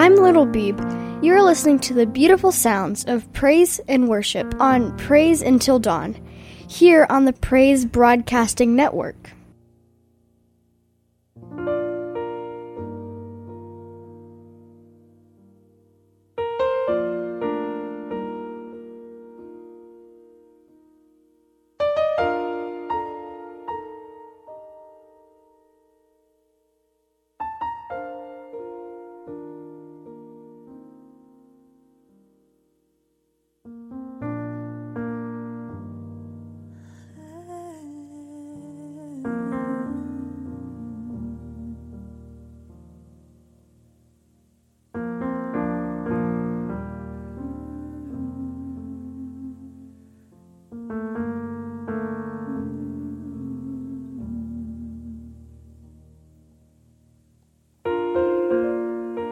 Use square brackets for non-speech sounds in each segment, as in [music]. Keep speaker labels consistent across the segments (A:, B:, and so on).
A: I'm Little Beeb. You're listening to the beautiful sounds of praise and worship on Praise Until Dawn, here on the Praise Broadcasting Network.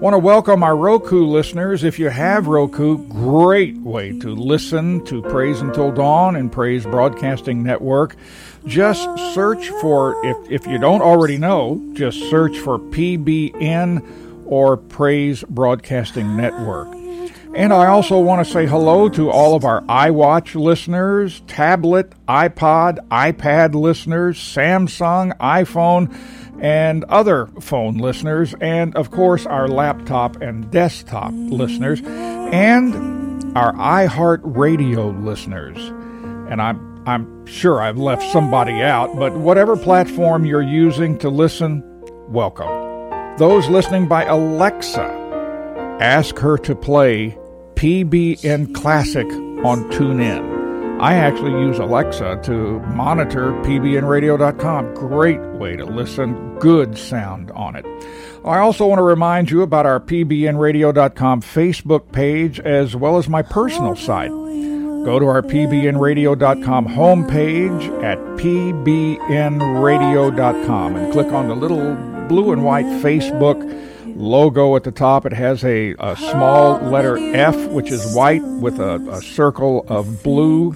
B: Want to welcome our Roku listeners. If you have Roku, great way to listen to Praise Until Dawn and Praise Broadcasting Network. Just search for, if, if you don't already know, just search for PBN or Praise Broadcasting Network. And I also want to say hello to all of our iWatch listeners, tablet, iPod, iPad listeners, Samsung, iPhone, and other phone listeners, and of course our laptop and desktop listeners, and our iHeartRadio listeners. And I'm I'm sure I've left somebody out, but whatever platform you're using to listen, welcome. Those listening by Alexa, ask her to play PBN Classic on TuneIn. I actually use Alexa to monitor pbnradio.com. Great way to listen, good sound on it. I also want to remind you about our pbnradio.com Facebook page as well as my personal site. Go to our pbnradio.com homepage at pbnradio.com and click on the little blue and white Facebook logo at the top. It has a, a small letter F, which is white with a, a circle of blue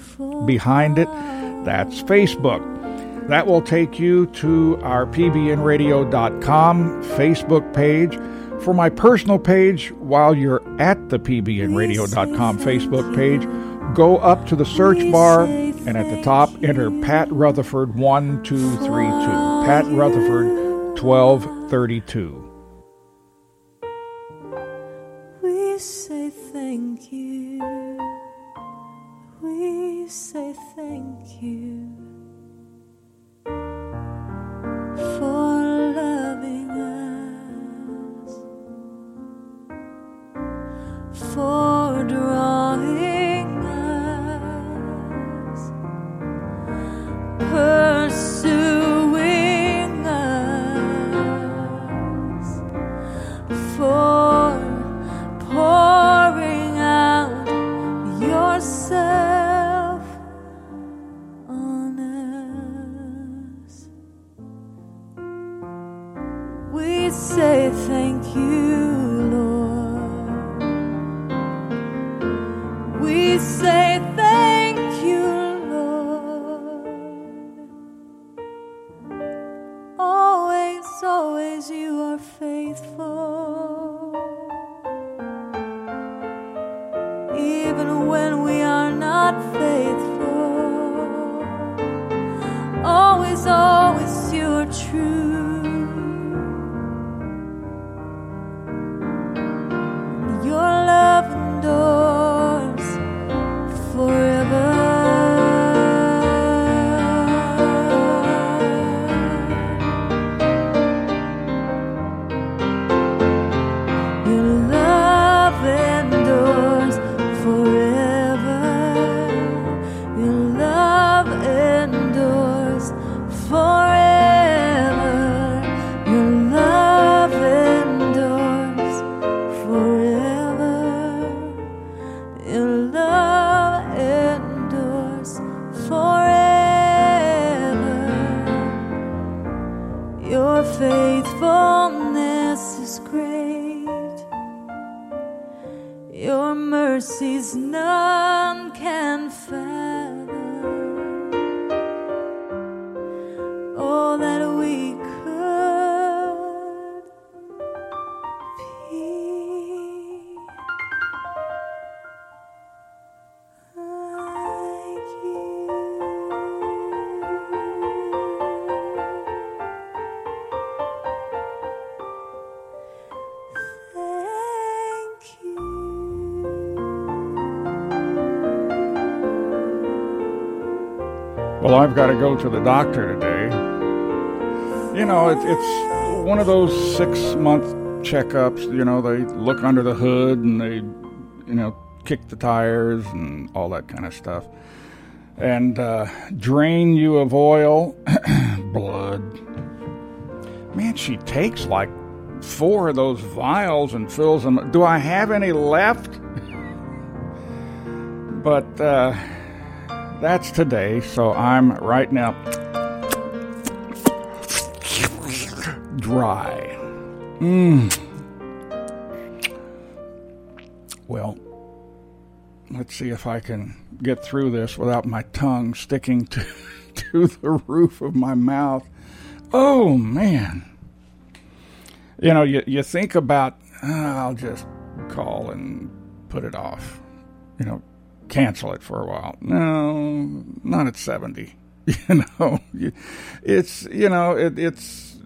B: behind it. That's Facebook. That will take you to our pbnradio.com Facebook page. For my personal page, while you're at the pbnradio.com Facebook page, go up to the search bar and at the top enter Pat Rutherford 1232. Pat Rutherford 1232.
C: Thank you. We say thank you
B: got to go to the doctor today. You know, it, it's one of those six month checkups. You know, they look under the hood and they, you know, kick the tires and all that kind of stuff. And uh, drain you of oil, [clears throat] blood. Man, she takes like four of those vials and fills them. Do I have any left? [laughs] but uh, that's today, so I'm right now dry. Mmm. Well, let's see if I can get through this without my tongue sticking to, [laughs] to the roof of my mouth. Oh, man. You know, you, you think about, "Ah, I'll just call and put it off. You know, cancel it for a while. No, not at 70. [laughs] You know, it's, you know, it, it's,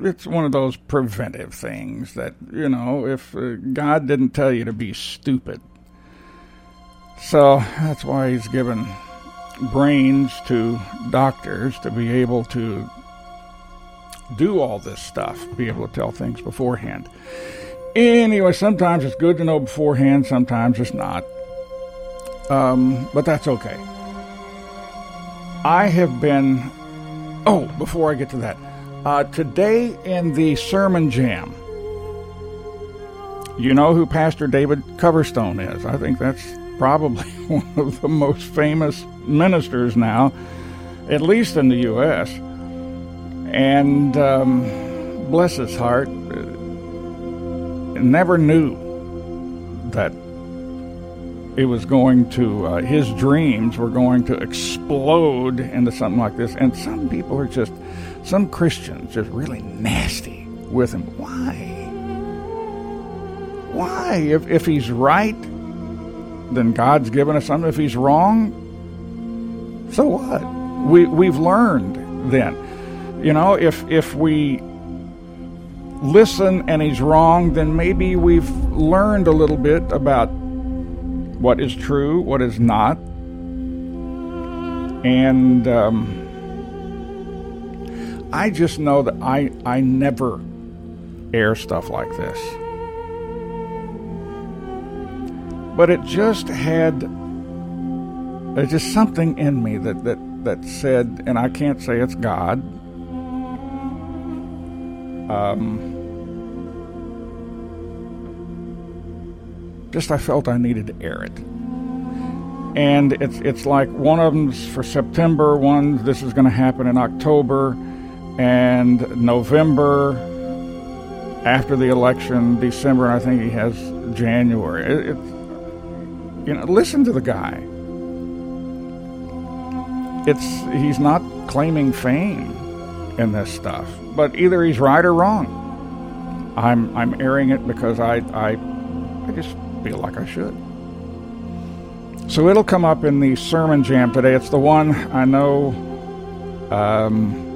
B: it's one of those preventive things that, you know, if uh, God didn't tell you to be stupid. So that's why he's given brains to doctors to be able to do all this stuff, be able to tell things beforehand. Anyway, sometimes it's good to know beforehand, sometimes it's not. Um, but that's okay. I have been. Oh, before I get to that, uh, today in the Sermon Jam, you know who Pastor David Coverstone is. I think that's probably [laughs] one of the most famous ministers now, at least in the U.S. And um, bless his heart, uh, never knew that it was going to uh, his dreams were going to explode into something like this. And some people are just some christians just really nasty with him. Why? Why? If, if he's right then god's given us something. If he's wrong so what? We we've learned then. You know if if we listen and he's wrong then maybe we've learned a little bit about what is true, what is not. And um, I just know that I, I never air stuff like this. But it just had there's just something in me that, that, that said, and I can't say it's God. Um, just I felt I needed to air it. And it's it's like one of them's for September, one this is going to happen in October, and November after the election, December, and I think he has January. It, it, you know, listen to the guy. It's he's not claiming fame in this stuff, but either he's right or wrong. I'm I'm airing it because I I I just feel like I should. So it'll come up in the sermon jam today. It's the one I know um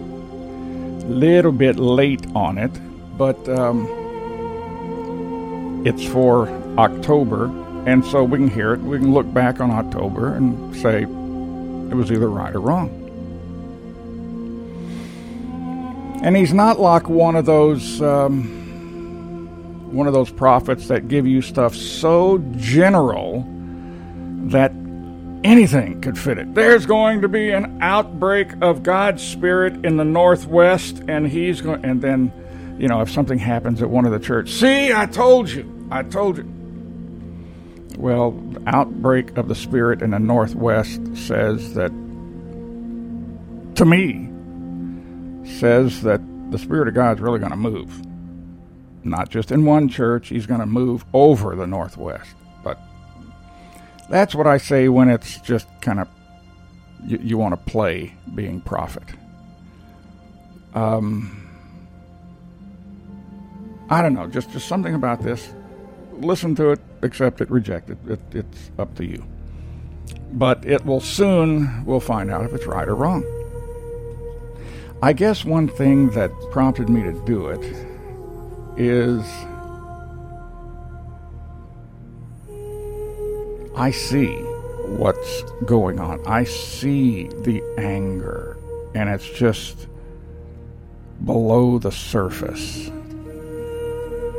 B: little bit late on it, but um, it's for October, and so we can hear it. We can look back on October and say it was either right or wrong. And he's not like one of those um, one of those prophets that give you stuff so general that anything could fit it. There's going to be an outbreak of God's Spirit in the Northwest, and he's going. And then, you know, if something happens at one of the church, see, I told you, I told you. Well, outbreak of the Spirit in the Northwest says that, to me, says that the Spirit of God is really going to move. Not just in one church, He's going to move over the Northwest. But that's what I say when it's just kind of you, you want to play being prophet. Um, I don't know, just, just something about this. Listen to it, accept it, reject it. it. It's up to you. But it will soon, we'll find out if it's right or wrong. I guess one thing that prompted me to do it is I see what's going on. I see the anger, and it's just below the surface.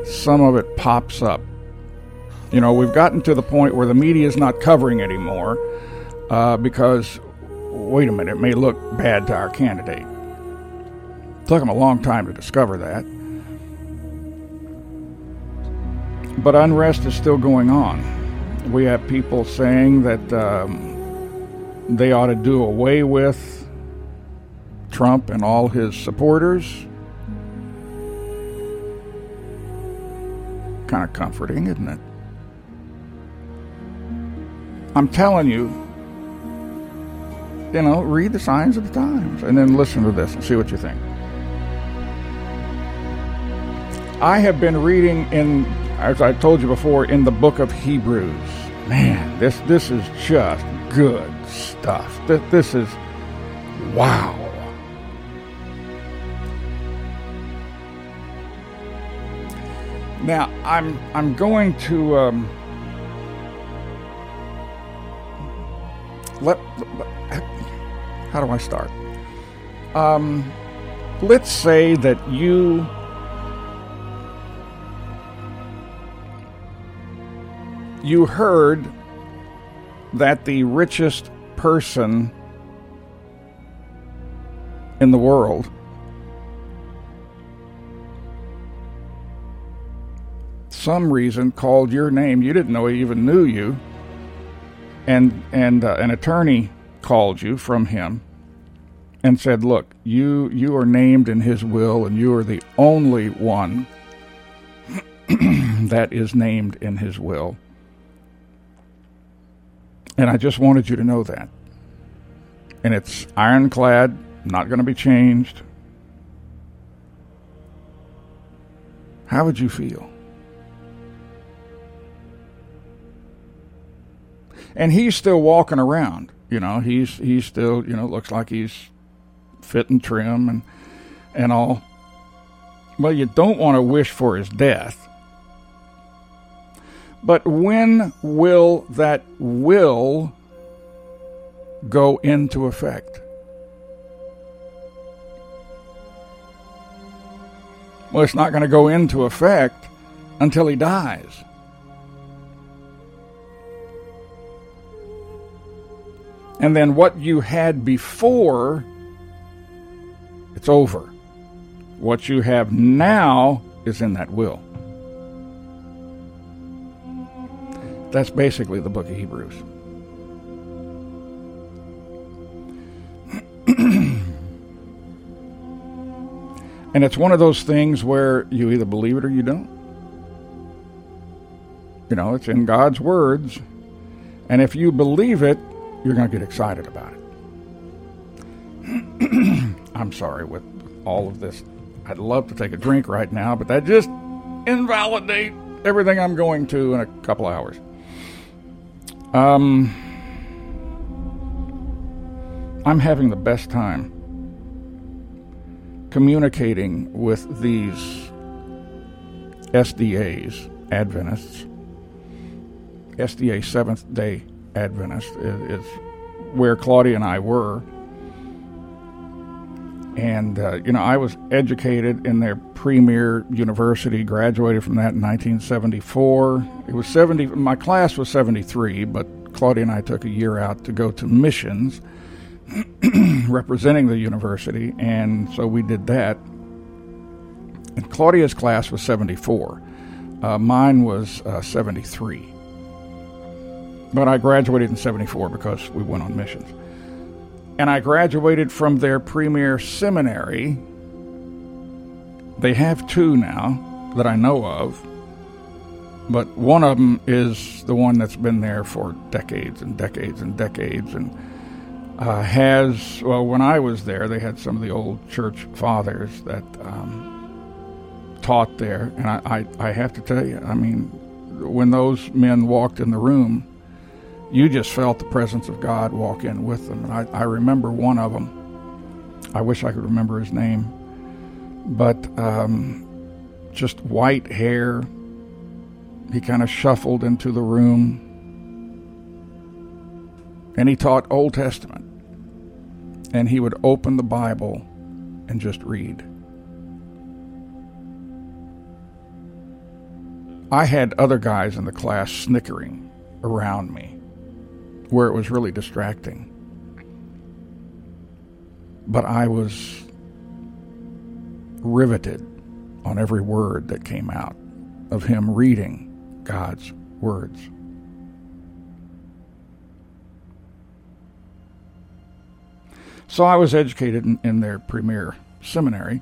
B: Some of it pops up. You know, we've gotten to the point where the media is not covering anymore uh, because, wait a minute, it may look bad to our candidate. It took them a long time to discover that. But unrest is still going on. We have people saying that um, they ought to do away with Trump and all his supporters. Kind of comforting, isn't it? I'm telling you, you know, read the signs of the times and then listen to this and see what you think. I have been reading in, as I told you before, in the book of Hebrews. Man, this this is just good stuff. This, this is wow. Now I'm I'm going to um, let, how do I start? Um, let's say that you you heard that the richest person in the world some reason called your name. You didn't know he even knew you. And and uh, an attorney called you from him and said look you you are named in his will and you are the only one [clears throat] that is named in his will and I just wanted you to know that. And it's ironclad, not going to be changed. How would you feel? And he's still walking around. You know, he's he's still, you know, looks like he's fit and trim and and all. Well, you don't want to wish for his death. But when will that will go into effect? Well, it's not going to go into effect until he dies. And then what you had before, it's over. What you have now is in that will. That's basically the book of Hebrews. [clears throat] and it's one of those things where you either believe it or you don't. You know, it's in God's words. And if you believe it, you're going to get excited about it. [clears throat] I'm sorry with all of this. I'd love to take a drink right now, but that just invalidate everything I'm going to in a couple hours. Um, I'm having the best time communicating with these SDAs, Adventists. SDA Seventh Day Adventist is, is where Claudia and I were. And, uh, you know, I was educated in their premier university, graduated from that in 1974. It was 70, my class was 73, but Claudia and I took a year out to go to missions [clears throat] representing the university, and so we did that. And Claudia's class was 74. Uh, mine was uh, 73. But I graduated in 74 because we went on missions and I graduated from their premier seminary They have two now that I know of, but one of them is the one that's been there for decades and decades and decades and uh, has, well, when I was there, they had some of the old church fathers that um, taught there. And I, I, I have to tell you, I mean, when those men walked in the room, you just felt the presence of God walk in with them. And I, I remember one of them. I wish I could remember his name. But um, just white hair. He kind of shuffled into the room. And he taught Old Testament. And he would open the Bible and just read. I had other guys in the class snickering around me where it was really distracting. But I was riveted on every word that came out of him reading God's words. So I was educated in, in, their premier seminary,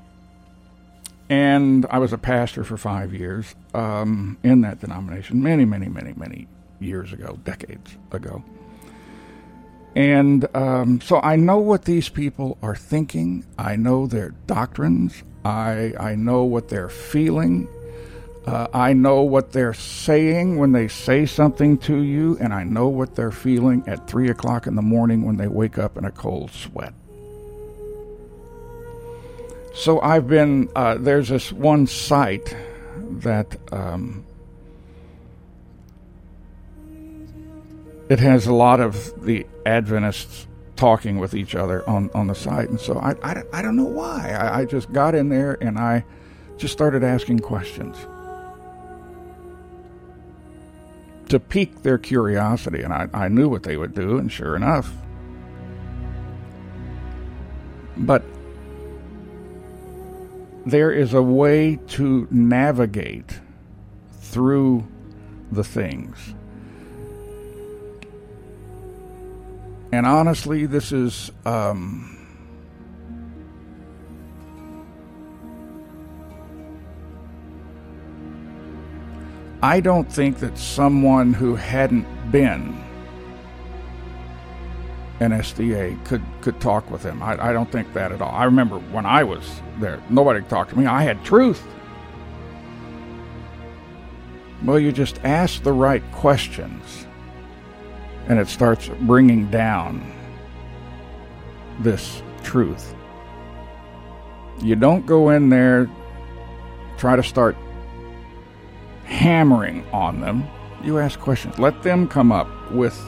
B: and I was a pastor for five years um, in that denomination, many, many, many, many years ago, decades ago. And um, so I know what these people are thinking. I know their doctrines. I, I know what they're feeling. Uh, I know what they're saying when they say something to you, and I know what they're feeling at 3 o'clock in the morning when they wake up in a cold sweat. So I've been, uh, there's this one site that um, it has a lot of the Adventists talking with each other on, on the site. And so I, I, I don't know why. I, I just got in there and I just started asking questions to pique their curiosity. And I, I knew what they would do, and sure enough. But there is a way to navigate through the things And honestly, this is. Um, I don't think that someone who hadn't been an SDA could, could talk with him. I, I don't think that at all. I remember when I was there, nobody talked to me. I had truth. Well, you just ask the right questions and it starts bringing down this truth. You don't go in there, try to start hammering on them. You ask questions. Let them come up with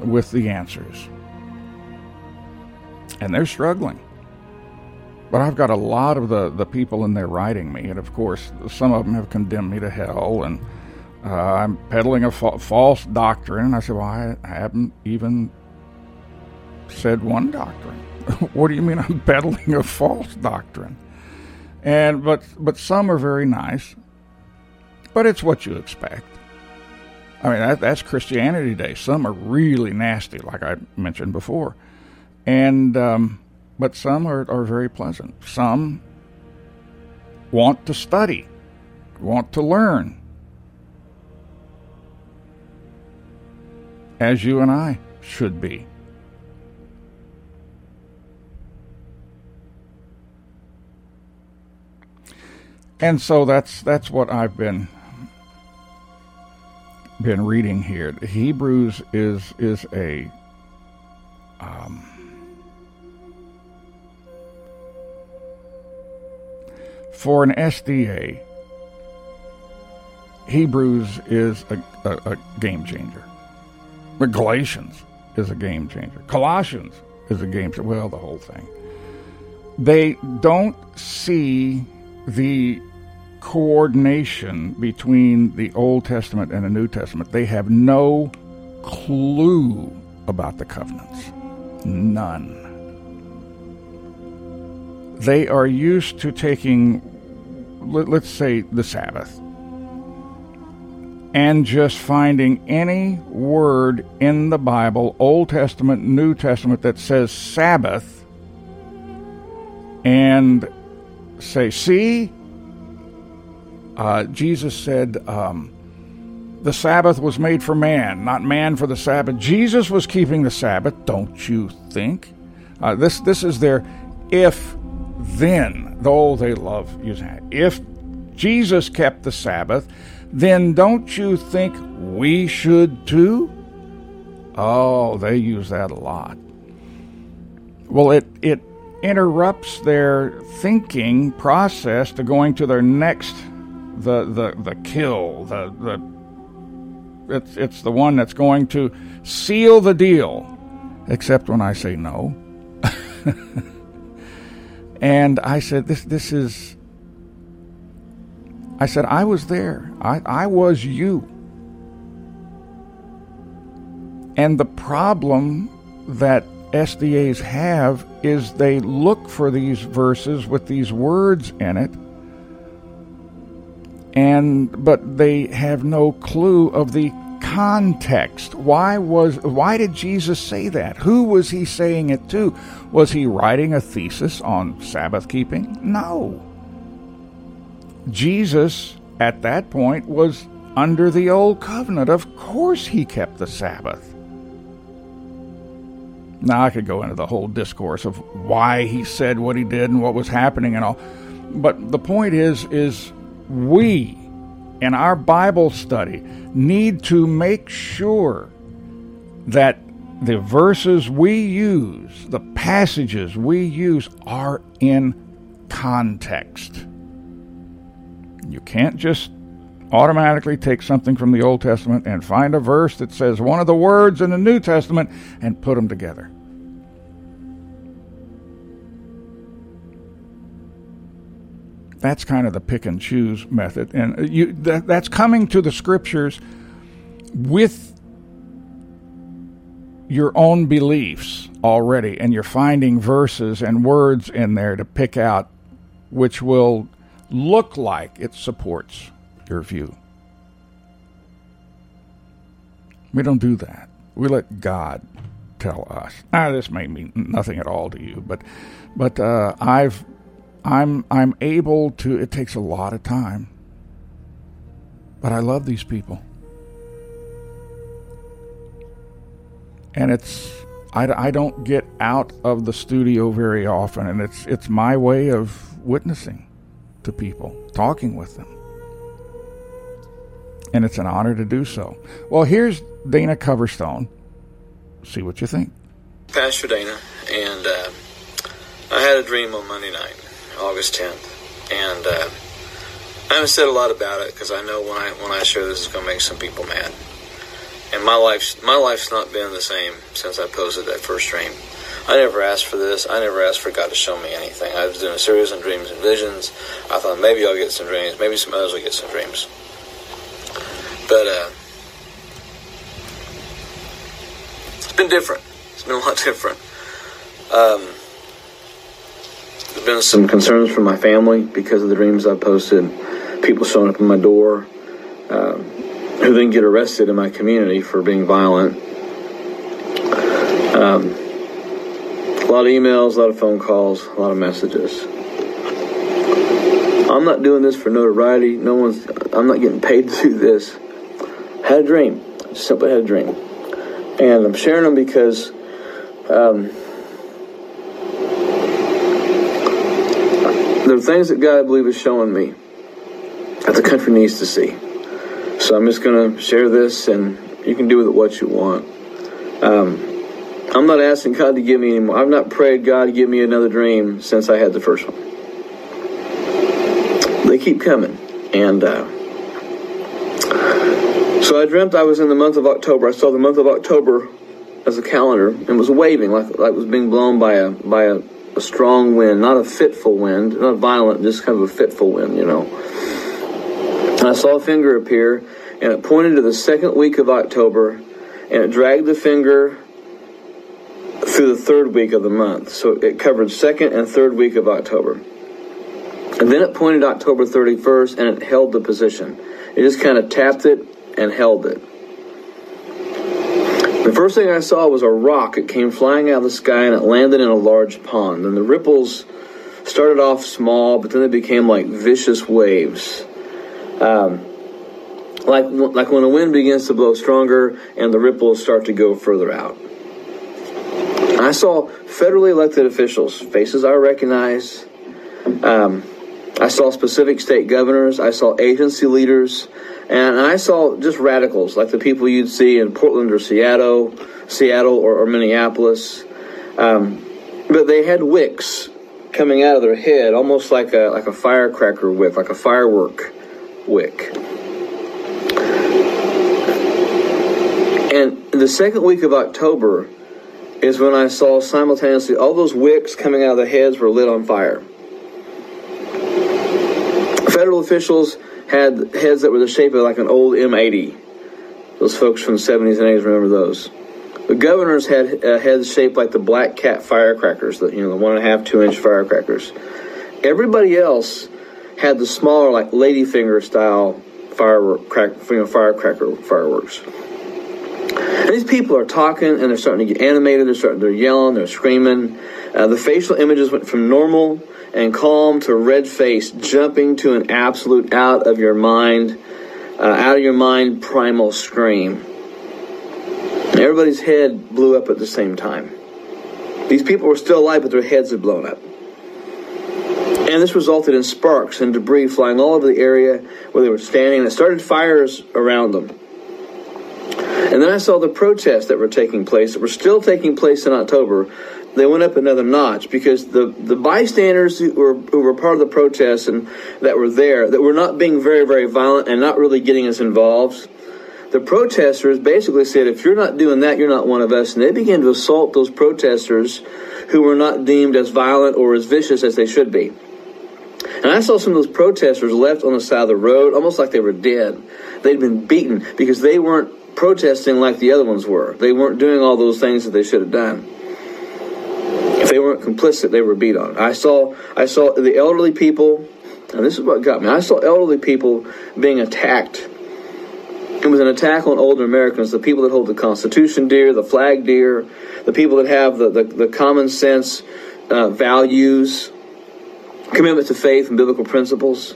B: with the answers. And they're struggling. But I've got a lot of the, the people in there writing me, and of course, some of them have condemned me to hell, and uh, I'm peddling a fa- false doctrine. I said, Well, I haven't even said one doctrine. [laughs] what do you mean I'm [laughs] peddling a false doctrine? And but but some are very nice, but it's what you expect. I mean that, that's Christianity Day. Some are really nasty, like I mentioned before, and um, but some are, are very pleasant. Some want to study, want to learn, as you and I should be. And so that's that's what I've been been reading here. Hebrews is is a um, for an SDA. Hebrews is a, a, a game changer. But Galatians is a game changer. Colossians is a game changer. Well, the whole thing. They don't see the coordination between the Old Testament and the New Testament. They have no clue about the covenants. None. They are used to taking, let's say, the Sabbath and just finding any word in the Bible, Old Testament, New Testament, that says Sabbath, and say, see, uh, Jesus said, um, the Sabbath was made for man, not man for the Sabbath. Jesus was keeping the Sabbath, don't you think? Uh, this this is their if then. Though they love using it. If Jesus kept the Sabbath, then don't you think we should too? Oh, they use that a lot. Well, it it interrupts their thinking process to going to their next the the the kill the the it's it's the one that's going to seal the deal, except when I say no. [laughs] and I said, "This this is." I said, "I was there. I I was you." And the problem that SDAs have is they look for these verses with these words in it and but they have no clue of the context. Why was why did Jesus say that? Who was he saying it to? Was he writing a thesis on Sabbath keeping? No. Jesus at that point was under the old covenant. Of course he kept the Sabbath. Now I could go into the whole discourse of why he said what he did and what was happening and all. But the point is is we in our Bible study need to make sure that the verses we use, the passages we use, are in context. You can't just automatically take something from the Old Testament and find a verse that says one of the words in the New Testament and put them together. That's kind of the pick and choose method, and you, that, that's coming to the scriptures with your own beliefs already, and you're finding verses and words in there to pick out which will look like it supports your view. We don't do that. We let God tell us. Now, this may mean nothing at all to you, but but uh, I've I'm I'm able to. It takes a lot of time, but I love these people, and it's I, I don't get out of the studio very often, and it's it's my way of witnessing to people, talking with them, and it's an honor to do so. Well, here's Dana Coverstone. See what you think,
D: Pastor Dana, and uh, I had a dream on Monday night. August 10th, and uh, I haven't said a lot about it because I know when I when I share this, it's going to make some people mad. And my life's my life's not been the same since I posted that first dream. I never asked for this. I never asked for God to show me anything. I was doing a series on dreams and visions. I thought maybe I'll get some dreams. Maybe some others will get some dreams. But uh, it's been different. It's been a lot [laughs] different. Um, there's been some concerns from my family because of the dreams I posted. People showing up in my door uh, who then get arrested in my community for being violent. Um, a lot of emails, a lot of phone calls, a lot of messages. I'm not doing this for notoriety. No one's. I'm not getting paid to do this. Had a dream. Simply had a dream, and I'm sharing them because. Um, there are things that God, I believe, is showing me that the country needs to see. So I'm just going to share this, and you can do with it what you want. Um, I'm not asking God to give me any more. I've not prayed God to give me another dream since I had the first one. They keep coming, and uh, so I dreamt I was in the month of October. I saw the month of October as a calendar and was waving like like it was being blown by a by a a strong wind, not a fitful wind, not violent, just kind of a fitful wind, you know. And I saw a finger appear, and it pointed to the second week of October, and it dragged the finger through the third week of the month. So it covered second and third week of October. And then it pointed October 31st, and it held the position. It just kind of tapped it and held it. The first thing I saw was a rock. It came flying out of the sky and it landed in a large pond. And the ripples started off small, but then they became like vicious waves. Um, like like when the wind begins to blow stronger and the ripples start to go further out. I saw federally elected officials, faces I recognize. Um, I saw specific state governors. I saw agency leaders, and I saw just radicals like the people you'd see in Portland or Seattle, Seattle or, or Minneapolis. Um, but they had wicks coming out of their head, almost like a like a firecracker wick, like a firework wick. And the second week of October is when I saw simultaneously all those wicks coming out of the heads were lit on fire. Federal officials had heads that were the shape of like an old M80. Those folks from the 70s and 80s remember those. The governors had uh, heads shaped like the Black Cat firecrackers, the you know the one and a half, two inch firecrackers. Everybody else had the smaller, like ladyfinger style firework, crack, you know, firecracker fireworks. And these people are talking and they're starting to get animated. They're starting, they're yelling, they're screaming. Uh, the facial images went from normal and calm to red face, jumping to an absolute out of your mind, uh, out of your mind primal scream. Everybody's head blew up at the same time. These people were still alive, but their heads had blown up. And this resulted in sparks and debris flying all over the area where they were standing. And it started fires around them. And then I saw the protests that were taking place, that were still taking place in October. They went up another notch because the, the bystanders who were, who were part of the protests and that were there, that were not being very, very violent and not really getting us involved, the protesters basically said, if you're not doing that, you're not one of us. And they began to assault those protesters who were not deemed as violent or as vicious as they should be. And I saw some of those protesters left on the side of the road, almost like they were dead. They'd been beaten because they weren't protesting like the other ones were. They weren't doing all those things that they should have done. If they weren't complicit, they were beat on. I saw I saw the elderly people, and this is what got me. I saw elderly people being attacked it was an attack on older Americans, the people that hold the Constitution dear, the flag dear, the people that have the, the, the common sense uh, values, commitment to faith and biblical principles.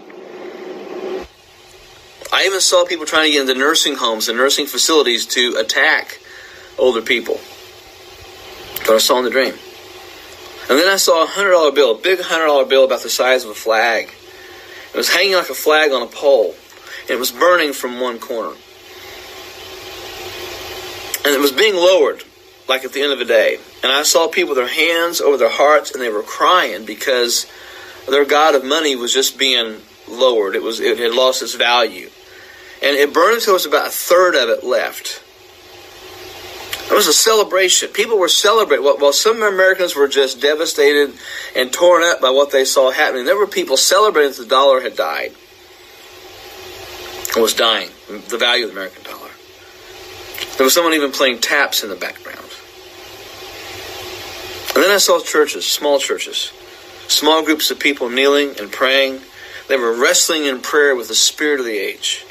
D: I even saw people trying to get into nursing homes and nursing facilities to attack older people. But I saw in the dream. And then I saw a hundred dollar bill, a big hundred dollar bill about the size of a flag. It was hanging like a flag on a pole. And it was burning from one corner and it was being lowered like at the end of the day. And I saw people with their hands over their hearts and they were crying because their god of money was just being lowered. It was it had lost its value. And it burned until there was about a third of it left. It was a celebration. People were celebrating. While some Americans were just devastated and torn up by what they saw happening, there were people celebrating that the dollar had died. It was dying. The value of the American dollar. There was someone even playing taps in the background. And then I saw churches, small churches, small groups of people kneeling and praying. They were wrestling in prayer with the spirit of the age.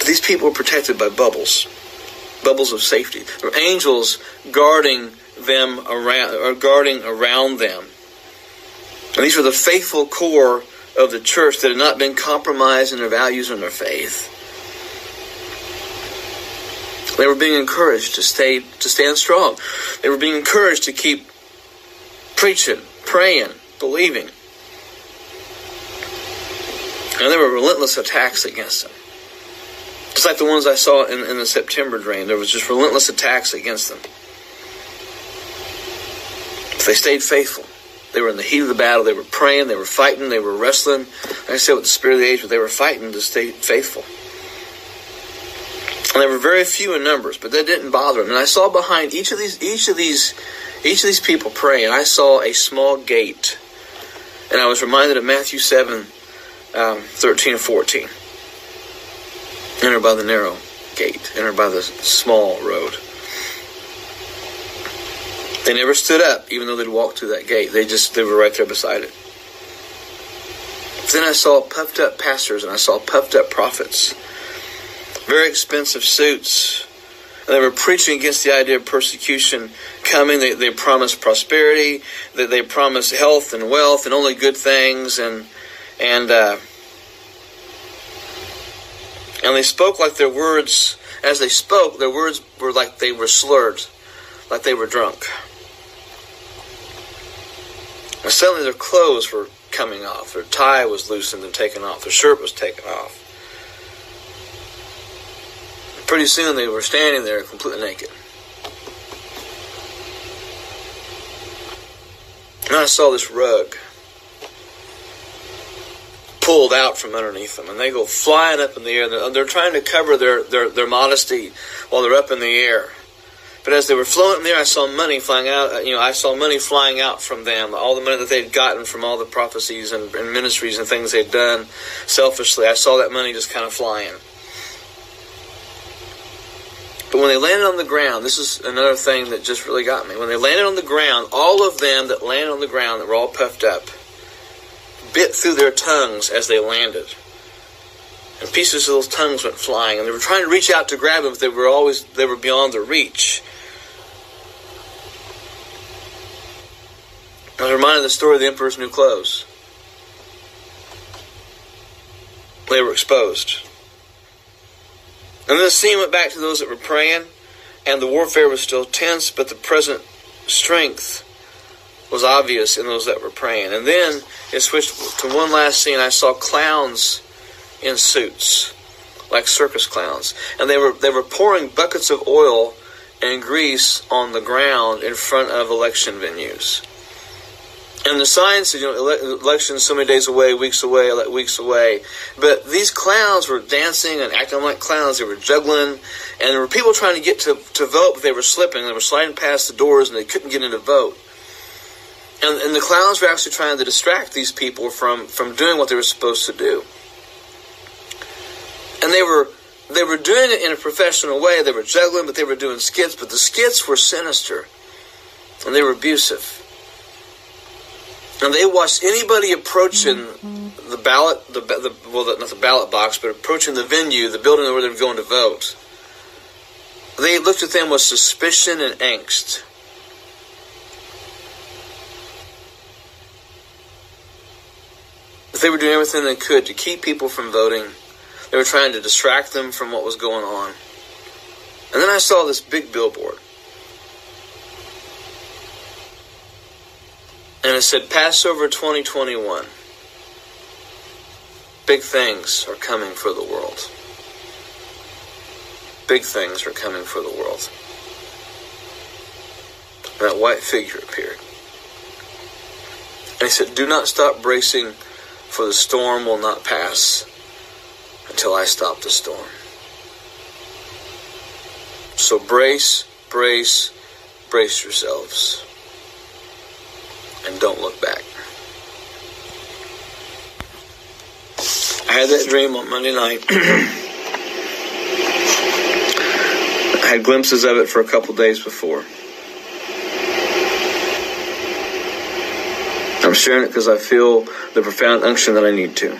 D: But these people were protected by bubbles, bubbles of safety. There were angels guarding them around, or guarding around them. And these were the faithful core of the church that had not been compromised in their values and their faith. They were being encouraged to stay to stand strong. They were being encouraged to keep preaching, praying, believing. And there were relentless attacks against them. Just like the ones I saw in, in the September drain, there was just relentless attacks against them. But they stayed faithful. They were in the heat of the battle. They were praying. They were fighting. They were wrestling. I said, with the spirit of the age, but they were fighting to stay faithful. And they were very few in numbers, but that didn't bother them. And I saw behind each of these, each of these, each of these people praying. I saw a small gate, and I was reminded of Matthew seven, um, 13 and fourteen. Enter by the narrow gate. Enter by the small road. They never stood up, even though they'd walked through that gate. They just they were right there beside it. Then I saw puffed up pastors and I saw puffed up prophets very expensive suits. And they were preaching against the idea of persecution coming. They, they promised prosperity. They, they promised health and wealth and only good things. And and uh, and they spoke like their words. As they spoke, their words were like they were slurred, like they were drunk. And suddenly their clothes were coming off. Their tie was loosened and taken off. Their shirt was taken off. Pretty soon they were standing there completely naked. And I saw this rug pulled out from underneath them, and they go flying up in the air. They're, they're trying to cover their, their, their modesty while they're up in the air. But as they were floating there, I saw money flying out. Uh, you know, I saw money flying out from them. All the money that they'd gotten from all the prophecies and, and ministries and things they'd done selfishly. I saw that money just kind of flying. But when they landed on the ground, this is another thing that just really got me. When they landed on the ground, all of them that landed on the ground that were all puffed up bit through their tongues as they landed. And pieces of those tongues went flying, and they were trying to reach out to grab them, but they were always they were beyond their reach. I was reminded of the story of the emperor's new clothes. They were exposed. And then the scene went back to those that were praying, and the warfare was still tense, but the present strength was obvious in those that were praying. And then it switched to one last scene. I saw clowns in suits, like circus clowns, and they were they were pouring buckets of oil and grease on the ground in front of election venues. And the signs said, you know, ele- elections so many days away, weeks away, weeks away. But these clowns were dancing and acting like clowns. They were juggling, and there were people trying to get to, to vote, but they were slipping. They were sliding past the doors, and they couldn't get in to vote. And, and the clowns were actually trying to distract these people from, from doing what they were supposed to do. And they were they were doing it in a professional way. They were juggling, but they were doing skits. But the skits were sinister, and they were abusive. And they watched anybody approaching the ballot, the, the well, the, not the ballot box, but approaching the venue, the building where they were going to vote. They looked at them with suspicion and angst. They were doing everything they could to keep people from voting. They were trying to distract them from what was going on. And then I saw this big billboard. And it said Passover 2021. Big things are coming for the world. Big things are coming for the world. And that white figure appeared. And he said, Do not stop bracing, for the storm will not pass until I stop the storm. So brace, brace, brace yourselves and don't look back. I had that dream on Monday night. [clears throat] I had glimpses of it for a couple days before. I'm sharing it because I feel the profound unction that I need to.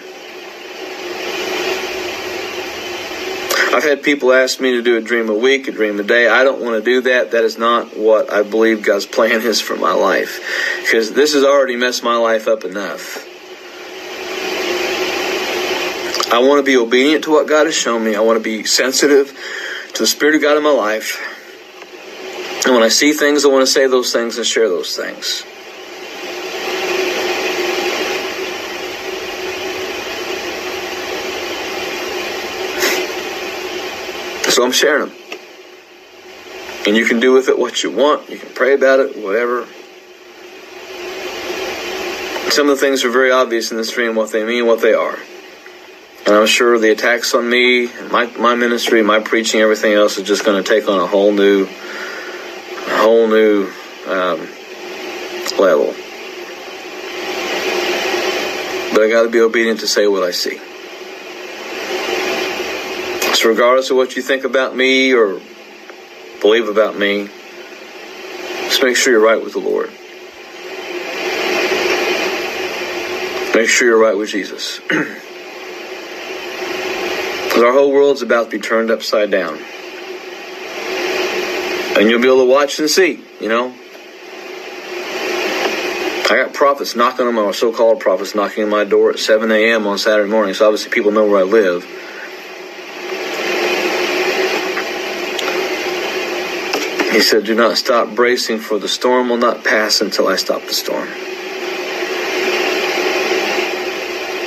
D: I've had people ask me to do a dream a week, a dream a day. I don't want to do that. That is not what I believe God's plan is for my life. Because this has already messed my life up enough. I want to be obedient to what God has shown me. I want to be sensitive to the Spirit of God in my life. And when I see things, I want to say those things and share those things. So I'm sharing them. And you can do with it what you want. You can pray about it, whatever. Some of the things are very obvious in this dream, what they mean, what they are. And I'm sure the attacks on me, my, my ministry, my preaching, everything else is just going to take on a whole new, a whole new um, level. But I got to be obedient to say what I see. Regardless of what you think about me or believe about me, just make sure you're right with the Lord. Make sure you're right with Jesus. [clears throat] Because our whole world's about to be turned upside down. And you'll be able to watch and see, you know. I got prophets knocking on my so-called prophets knocking on my door at 7 a.m. on Saturday morning. So obviously people know where I live. He said, "Do not stop bracing, for the storm will not pass until I stop the storm."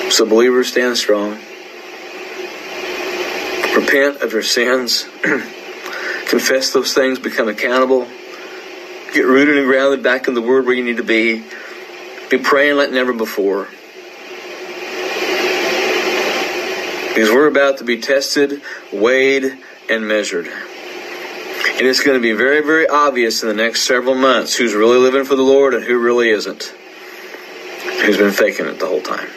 D: So believers, stand strong. Repent of your sins. [clears throat] Confess those things. Become accountable. Get rooted and grounded back in the Word where you need to be. Be praying like never before. Because we're about to be tested, weighed, and measured. And it's going to be very, very obvious in the next several months who's really living for the Lord and who really isn't. Who's been faking it the whole time.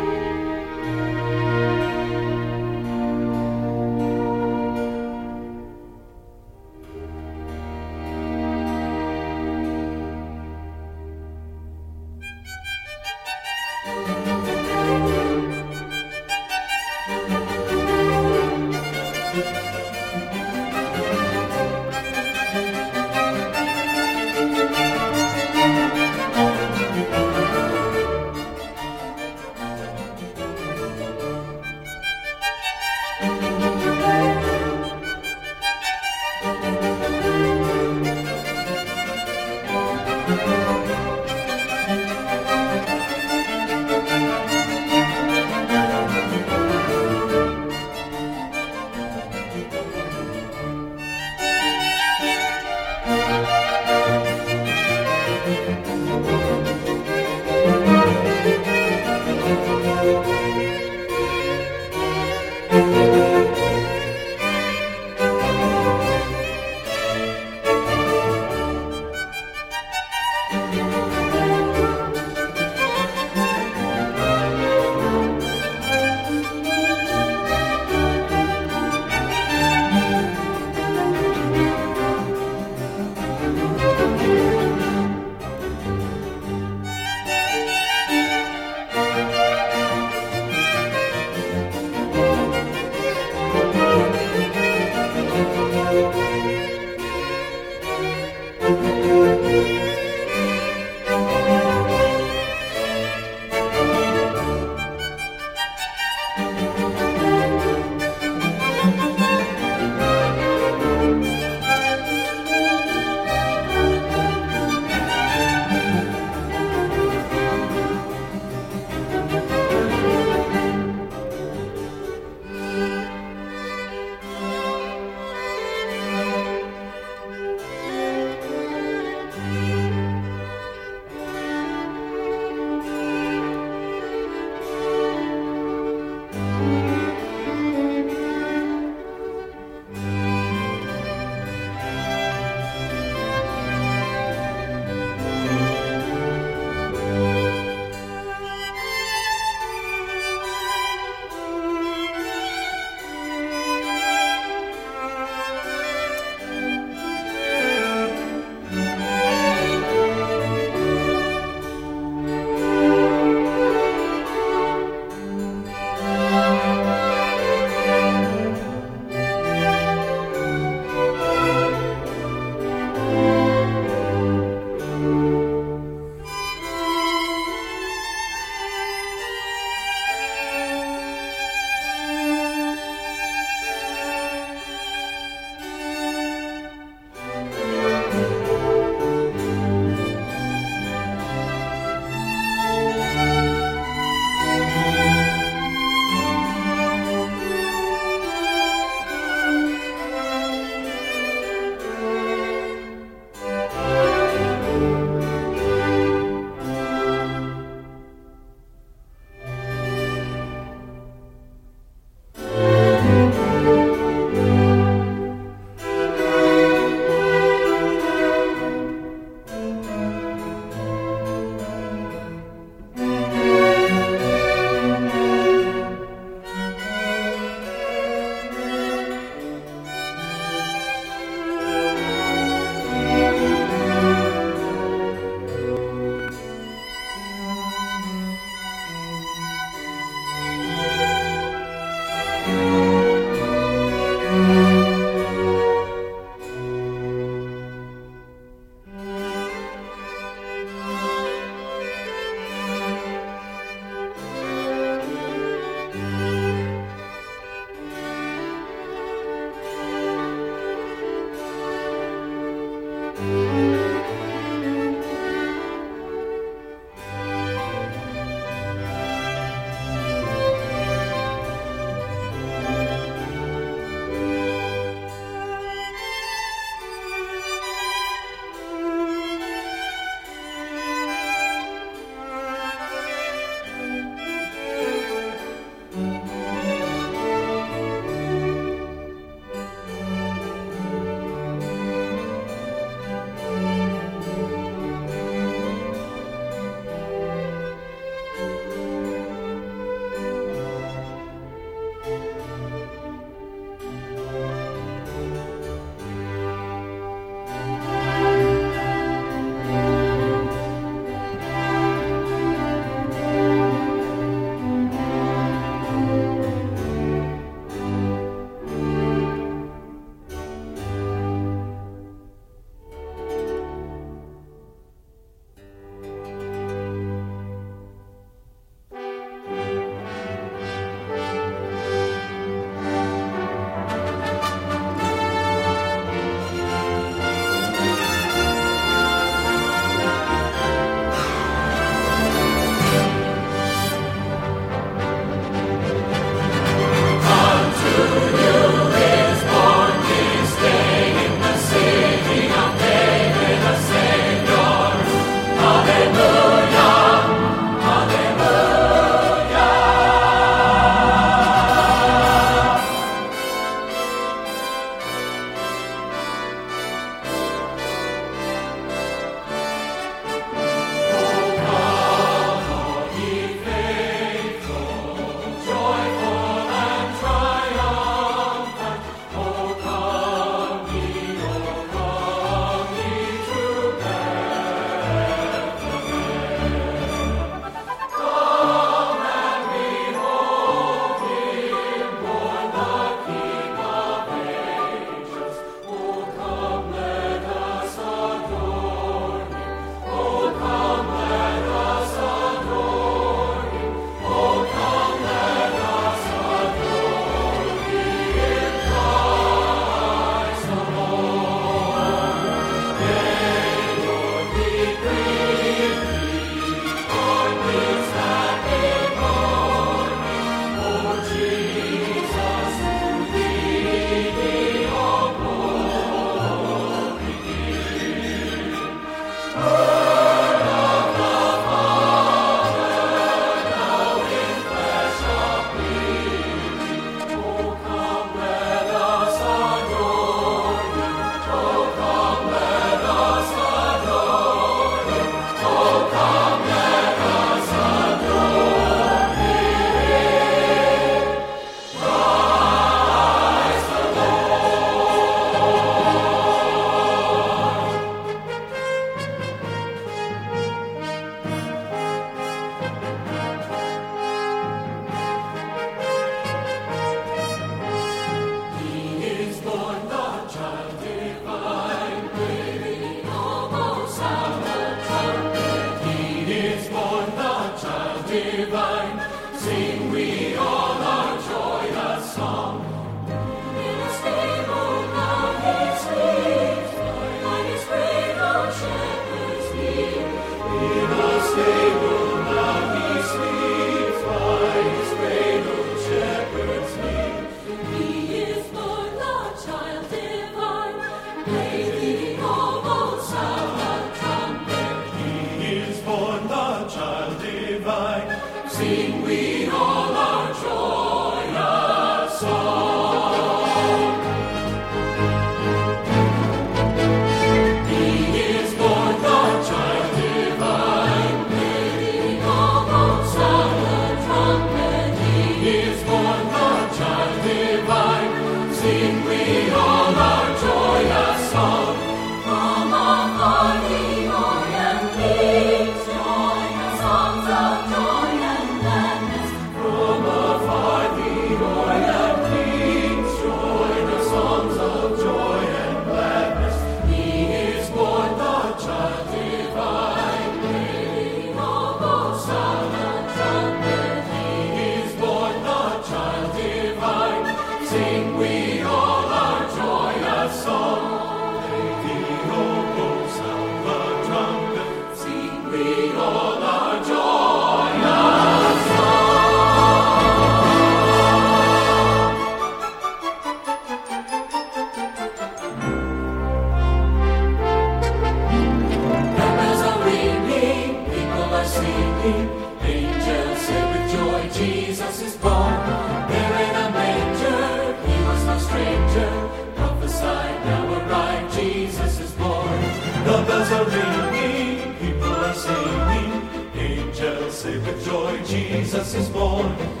C: Sing with joy, Jesus is born.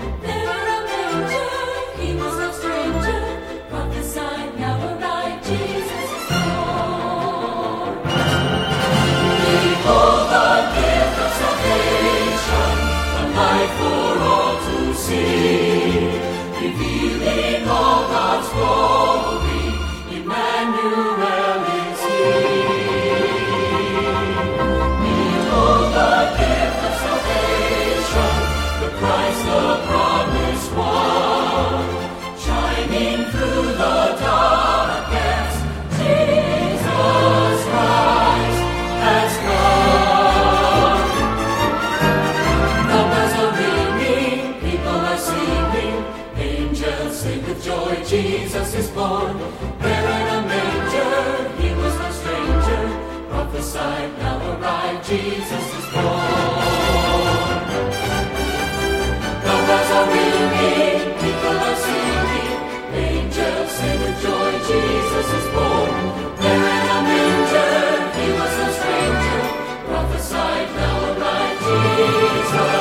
C: Jesus is born.
E: There in a manger, he was no stranger. Prophesied, now arrived, Jesus is born.
C: The are ringing, people are singing. Angels sing with joy, Jesus is born. There in a manger, he was no stranger. Prophesied, now arrived, Jesus.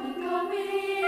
F: coming, coming.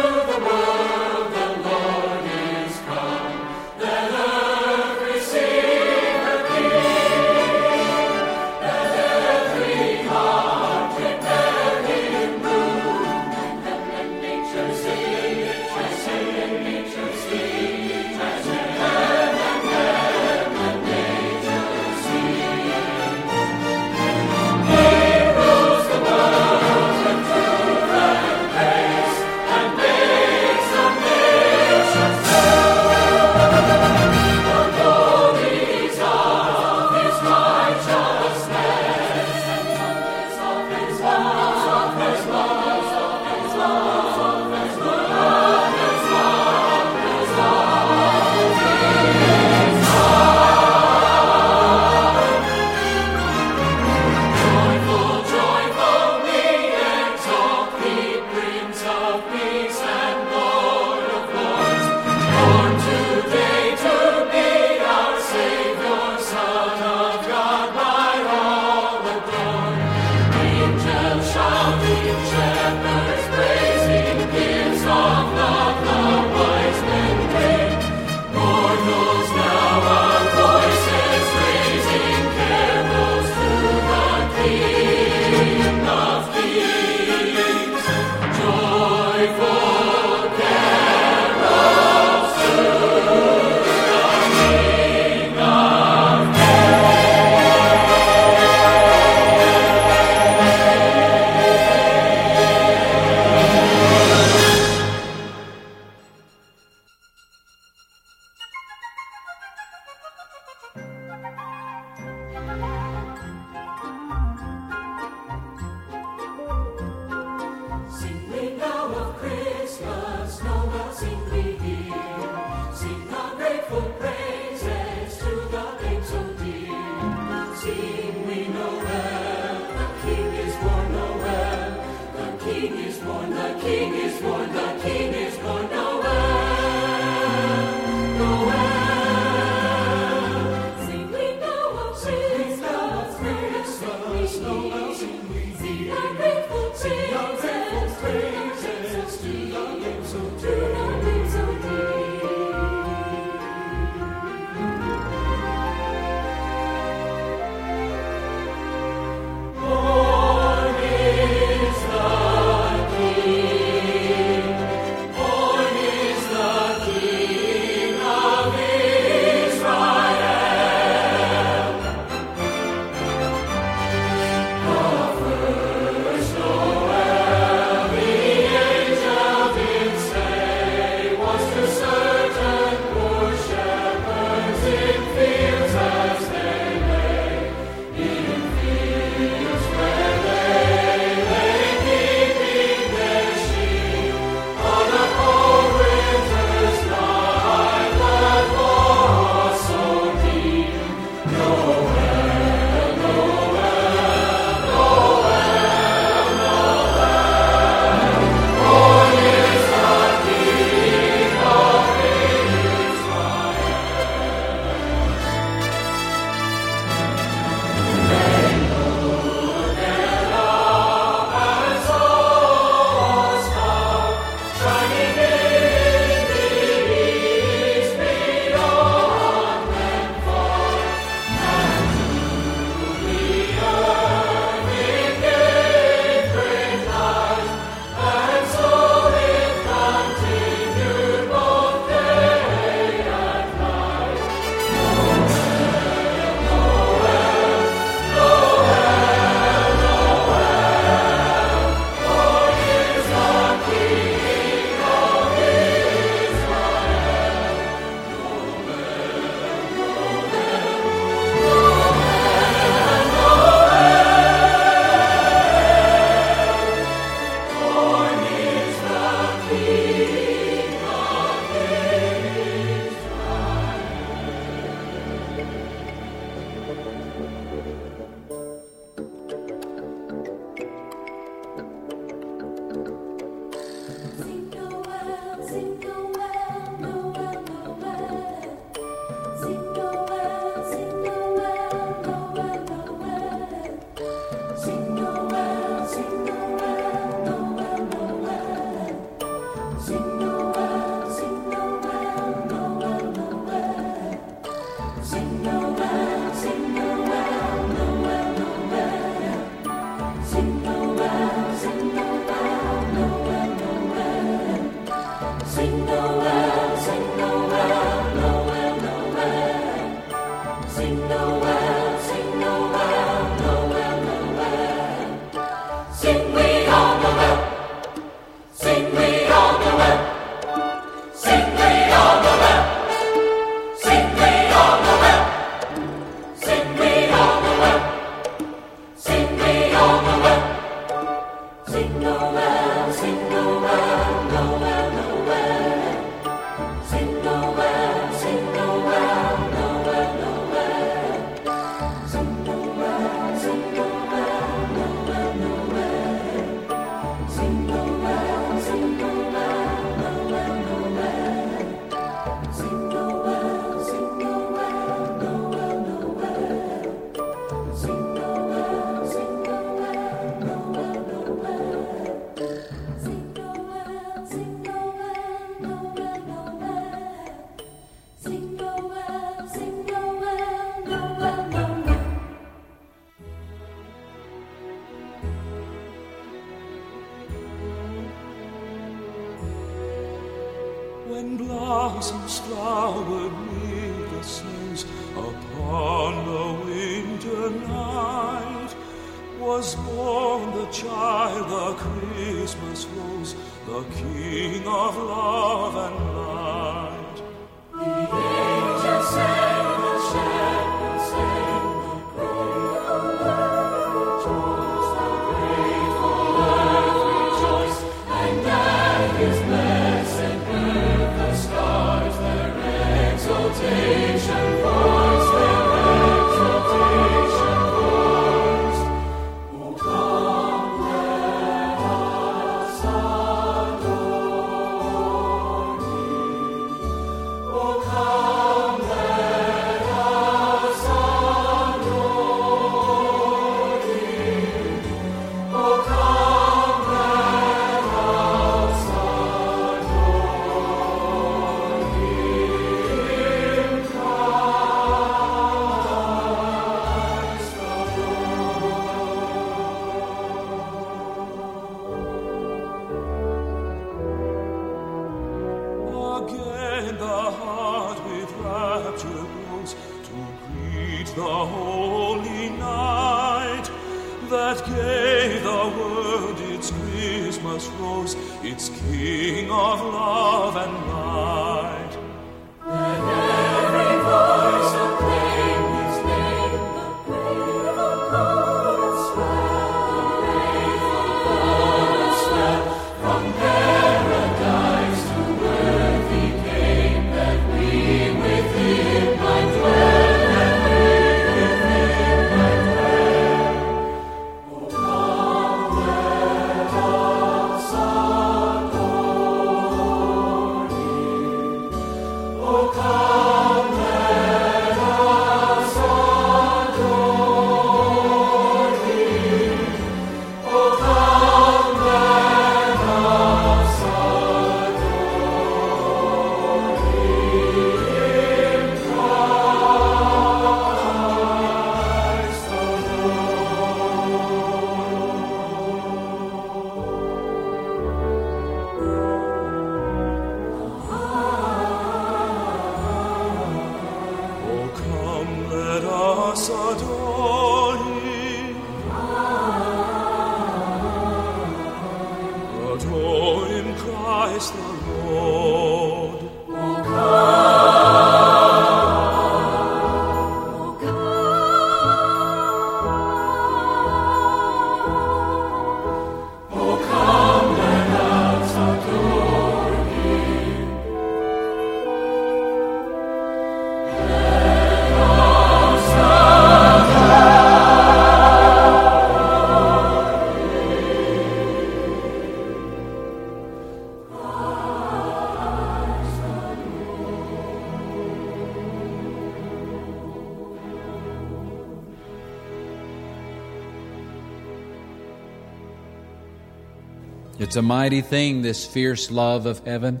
F: It's
B: a mighty thing, this fierce love of heaven.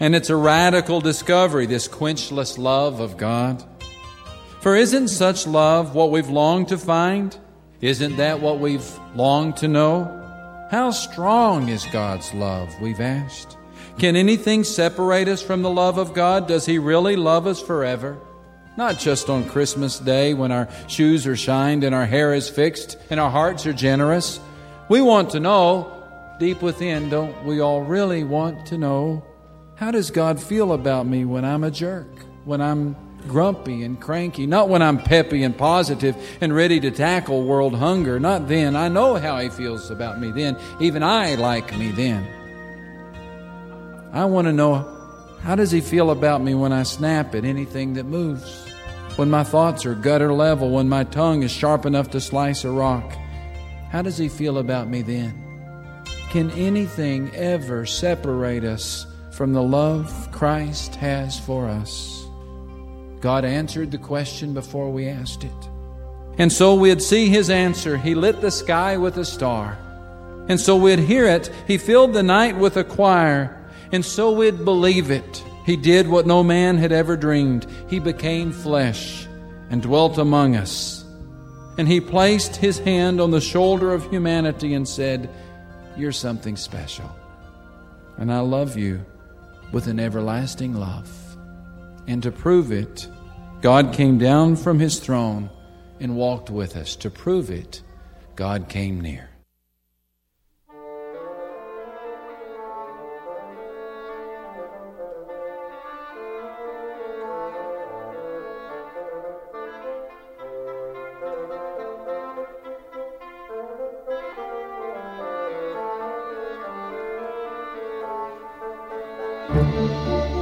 B: And it's a radical discovery, this quenchless love of God. For isn't such love what we've longed to find? Isn't that what we've longed to know? How strong is God's love, we've asked. Can anything separate us from the love of God? Does He really love us forever? Not just on Christmas Day when our shoes are shined and our hair is fixed and our hearts are generous. We want to know, deep within, don't we all really want to know, how does God feel about me when I'm a jerk, when I'm grumpy and cranky, not when I'm peppy and positive and ready to tackle world hunger, not then. I know how He feels about me then. Even I like me then. I want to know how does He feel about me when I snap at anything that moves? When my thoughts are gutter level, when my tongue is sharp enough to slice a rock? How does He feel about me then? Can anything ever separate us from the love Christ has for us? God answered the question before we asked it. And so we'd see His answer. He lit the sky with a star. And so we'd hear it. He filled the night with a choir. And so we'd believe it. He did what no man had ever dreamed. He became flesh and dwelt among us. And He placed His hand on the shoulder of humanity and said, You're something special. And I love you. with an everlasting love. And to prove it, God came down from his throne and walked with us. To prove it, God came near.
G: Música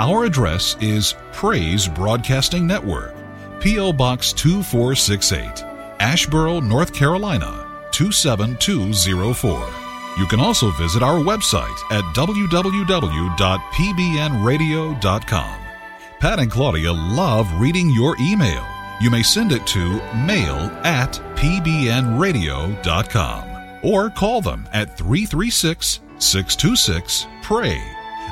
G: Our address is Praise Broadcasting Network, P.O. Box 2468, Asheboro, North Carolina 27204. You can also visit our website at www.pbnradio.com. Pat and Claudia love reading your email. You may send it to mail at pbnradio.com or call them at 336 626 PRAY.